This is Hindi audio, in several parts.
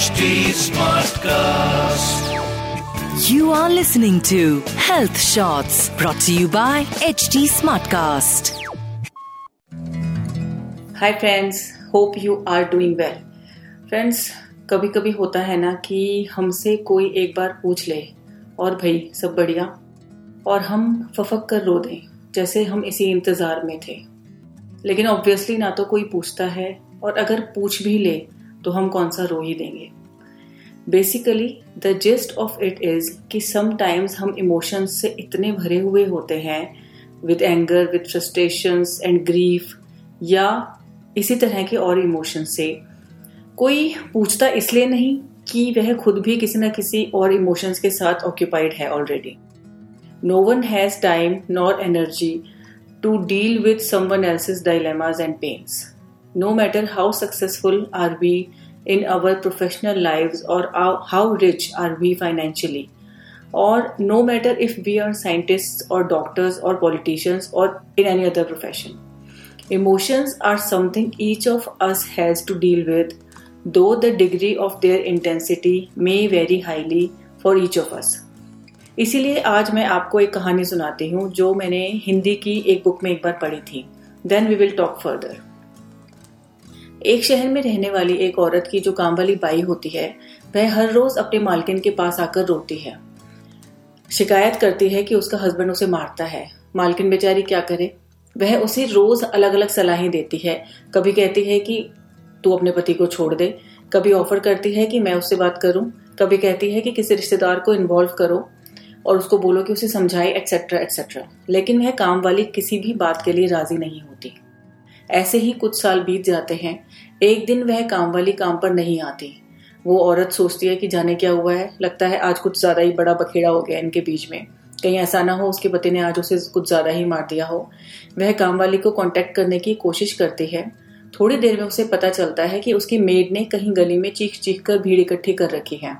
HD Smartcast. You are listening to Health Shots brought to you by HT Smartcast. Hi friends hope you are doing well friends कभी कभी होता है ना कि हमसे कोई एक बार पूछ ले और भाई सब बढ़िया और हम फफक कर रो दें जैसे हम इसी इंतज़ार में थे लेकिन ऑब्वियसली ना तो कोई पूछता है और अगर पूछ भी ले तो हम कौन सा रो ही देंगे basically the gist of it is कि समटाइम्स हम इमोशंस से इतने भरे हुए होते हैं with anger with frustrations and grief या इसी तरह के और इमोशन से। कोई पूछता इसलिए नहीं कि वह खुद भी किसी न किसी और इमोशंस के साथ ऑक्यूपाइड है already no one has time nor energy to deal with someone else's dilemmas and pains no matter how successful are we in our professional live और how rich are we financially और no matter if we are scientist और डॉक्टर्स और पॉलिटिशियंस और in any other profession emotions are something each of us has to deal with though the degree of their intensity may vary highly for each of us इसीलिए आज मैं आपको एक कहानी सुनाती हूँ, जो मैंने हिंदी की एक बुक में एक बार पढ़ी थी। Then we will talk further एक शहर में रहने वाली एक औरत की जो काम वाली बाई होती है, वह हर रोज अपने मालकिन के पास आकर रोती है। शिकायत करती है कि उसका हस्बैंड उसे मारता है। मालकिन बेचारी क्या करे? वह उसे रोज अलग अलग सलाहें देती है। कभी कहती है कि तू अपने पति को छोड़ दे। कभी ऑफ़र करती है कि मैं उससे बात करूँ। कभी कहती है कि किसी रिश्तेदार को इन्वॉल्व करो और उसको बोलो कि उसे समझाए एक्सेट्रा एक्सेट्रा लेकिन वह काम वाली किसी भी बात के लिए राज़ी नहीं होती। ऐसे ही कुछ साल बीत जाते हैं। एक दिन वह काम वाली काम पर नहीं आती। वो औरत सोचती है कि जाने क्या हुआ है। लगता है आज कुछ ज़्यादा ही बड़ा बखेड़ा हो गया इनके बीच में। कहीं ऐसा ना हो उसके पति ने आज उसे कुछ ज़्यादा ही मार दिया हो। वह काम वाली को कांटेक्ट करने की कोशिश करती है। थोड़ी देर में उसे पता चलता है कि उसकी मेड ने कहीं गली में चीख चीख कर भीड़ इकट्ठी कर रखी है।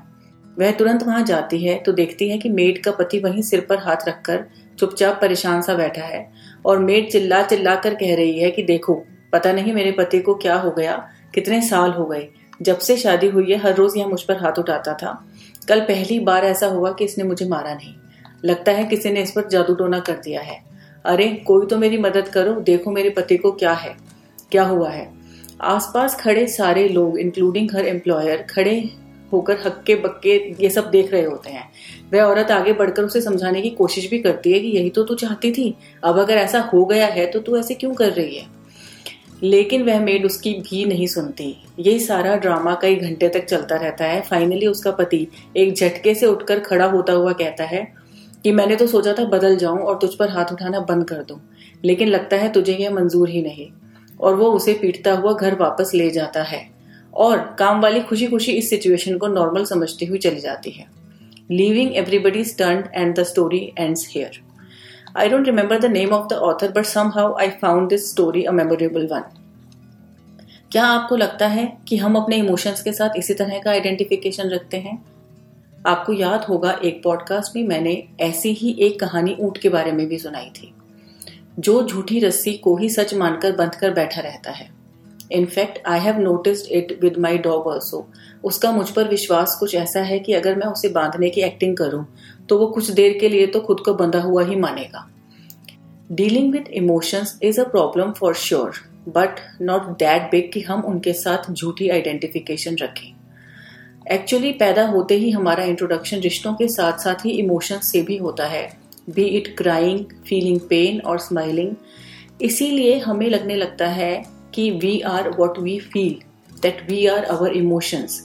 वह तुरंत वहाँ जाती है तो देखती है कि मेड का पति वहीं सिर पर हाथ रखकर चुपचाप परेशान सा बैठा है। और मेड चिल्ला चिल्ला कर कह रही है कि देखो, पता नहीं मेरे पति को क्या हो गया, कितने साल हो गए, जब से शादी हुई है, हर रोज यह मुझ पर हाथ उठाता था। कल पहली बार ऐसा हुआ कि इसने मुझे मारा नहीं। लगता है किसी ने इस पर जादू टोना कर दिया है। अरे, कोई तो मेरी मदद करो, देखो मेरे पति को क्या है, क्या हुआ है। आसपास खड़े सारे लोग इंक्लूडिंग हर एम्प्लॉयर खड़े होकर हक्के बक्के ये सब देख रहे होते हैं। वह औरत आगे बढ़कर उसे समझाने की कोशिश भी करती है कि यही तो तू चाहती थी। अब अगर ऐसा हो गया है तो तू ऐसे क्यों कर रही है? लेकिन वह मेड उसकी भी नहीं सुनती। ये सारा ड्रामा कई घंटे तक चलता रहता है। फाइनली उसका पति एक झटके से उठकर खड़ा होता हुआ कहता है कि मैंने तो सोचा था बदल जाऊँ और तुझ पर हाथ उठाना बंद कर दूँ, लेकिन लगता है तुझे यह मंजूर ही नहीं। और वो उसे पीटता हुआ घर वापस ले जाता है। और काम वाली खुशी खुशी इस सिचुएशन को नॉर्मल समझती हुई चली जाती है। Leaving everybody stunned and the story ends here I don't remember the name of the author but somehow I found this story a memorable one क्या आपको लगता है कि हम अपने इमोशंस के साथ इसी तरह का आइडेंटिफिकेशन रखते हैं? आपको याद होगा एक पॉडकास्ट में मैंने ऐसी ही एक कहानी ऊँट के बारे में भी सुनाई थी। जो झूठी रस्सी को ही सच मानकर बंध कर बैठा रहता है। In fact I have noticed it with my dog also उसका मुझ पर विश्वास कुछ ऐसा है कि अगर मैं उसे बांधने की एक्टिंग करूँ तो वो कुछ देर के लिए तो खुद को बंधा हुआ ही मानेगा। Dealing with emotions is a problem for sure but not that big कि हम उनके साथ झूठी आइडेंटिफिकेशन रखें। एक्चुअली पैदा होते ही हमारा इंट्रोडक्शन रिश्तों के साथ साथ ही इमोशंस से भी होता है। Be it crying feeling pain और स्माइलिंग इसीलिए हमें लगने लगता है कि we are what we feel that we are our emotions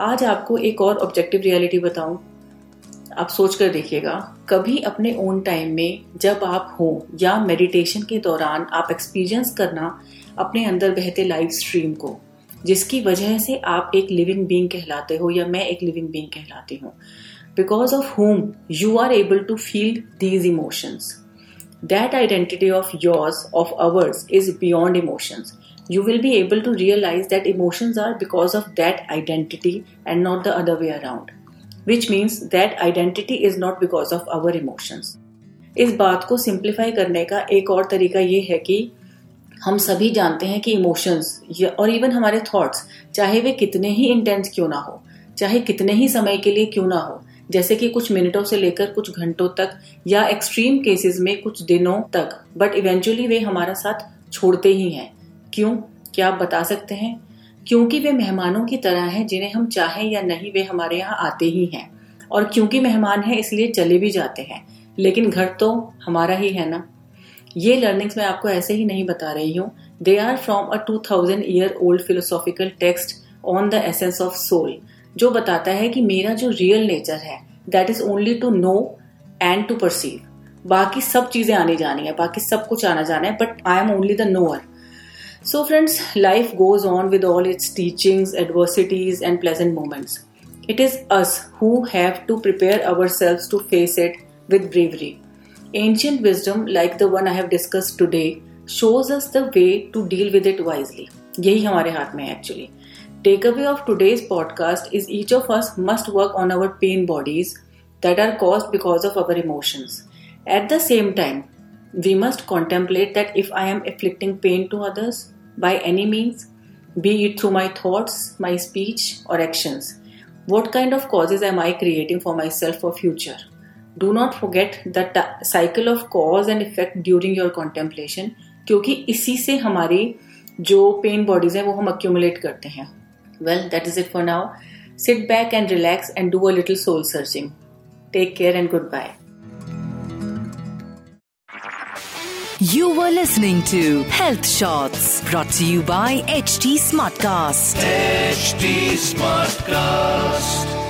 आज आपको एक और ऑब्जेक्टिव रियलिटी बताऊँ। आप सोच कर देखिएगा, कभी अपने ओन टाइम में जब आप हो या मेडिटेशन के दौरान आप एक्सपीरियंस करना अपने अंदर बहते लाइव स्ट्रीम को, जिसकी वजह से आप एक लिविंग बींग कहलाते हो या मैं एक लिविंग बींग कहलाती हूँ। Because of whom you are able to feel these emotions that identity of yours of ours is beyond emotions you will be able to realize that emotions are because of that identity and not the other way around. Which means that identity is not because of our emotions. इस बात को सिंप्लीफाई करने का एक और तरीका ये है कि हम सभी जानते हैं कि इमोशंस और इवन हमारे थॉट्स चाहे वे कितने ही इंटेंस क्यों ना हो चाहे कितने ही समय के लिए क्यों ना हो जैसे कि कुछ मिनटों से लेकर कुछ घंटों तक या एक्सट्रीम केसेस में कुछ दिनों तक बट इवेंचुअली वे हमारा साथ छोड़ते ही हैं। क्यों? क्या आप बता सकते हैं? क्योंकि वे मेहमानों की तरह हैं जिन्हें हम चाहें या नहीं, वे हमारे यहाँ आते ही हैं। और क्योंकि मेहमान हैं, इसलिए चले भी जाते हैं। लेकिन घर तो हमारा ही है ना? ये लर्निंग्स मैं आपको ऐसे ही नहीं बता रही हूँ। They are from a two thousand year old philosophical text on the essence of soul जो बताता है कि मेरा जो रियल नेचर है that is only to know and to perceive बाकी सब चीज़ें आनी जानी है बाकी सब कुछ आना जाना है but I am only the knower so friends life goes on with all its teachings adversities and pleasant moments it is us who have to prepare ourselves to face it with bravery Ancient wisdom, like the one I have discussed today, shows us the way to deal with it wisely. यही हमारे हाथ में है actually. Takeaway of today's podcast is each of us must work on our pain bodies that are caused because of our emotions. At the same time, we must contemplate that if I am inflicting pain to others by any means, be it through my thoughts, my speech, or actions, what kind of causes am I creating for myself for future? Do not forget the cycle of cause and effect during your contemplation क्योंकि इसी से हमारी जो पेन बॉडीज है वो हम अक्यूमुलेट करते हैं Well, that is it for now. Sit back and relax and do a little soul searching. Take care and goodbye. You were listening to Health Shots brought to you by HD Smartcast. HT Smartcast.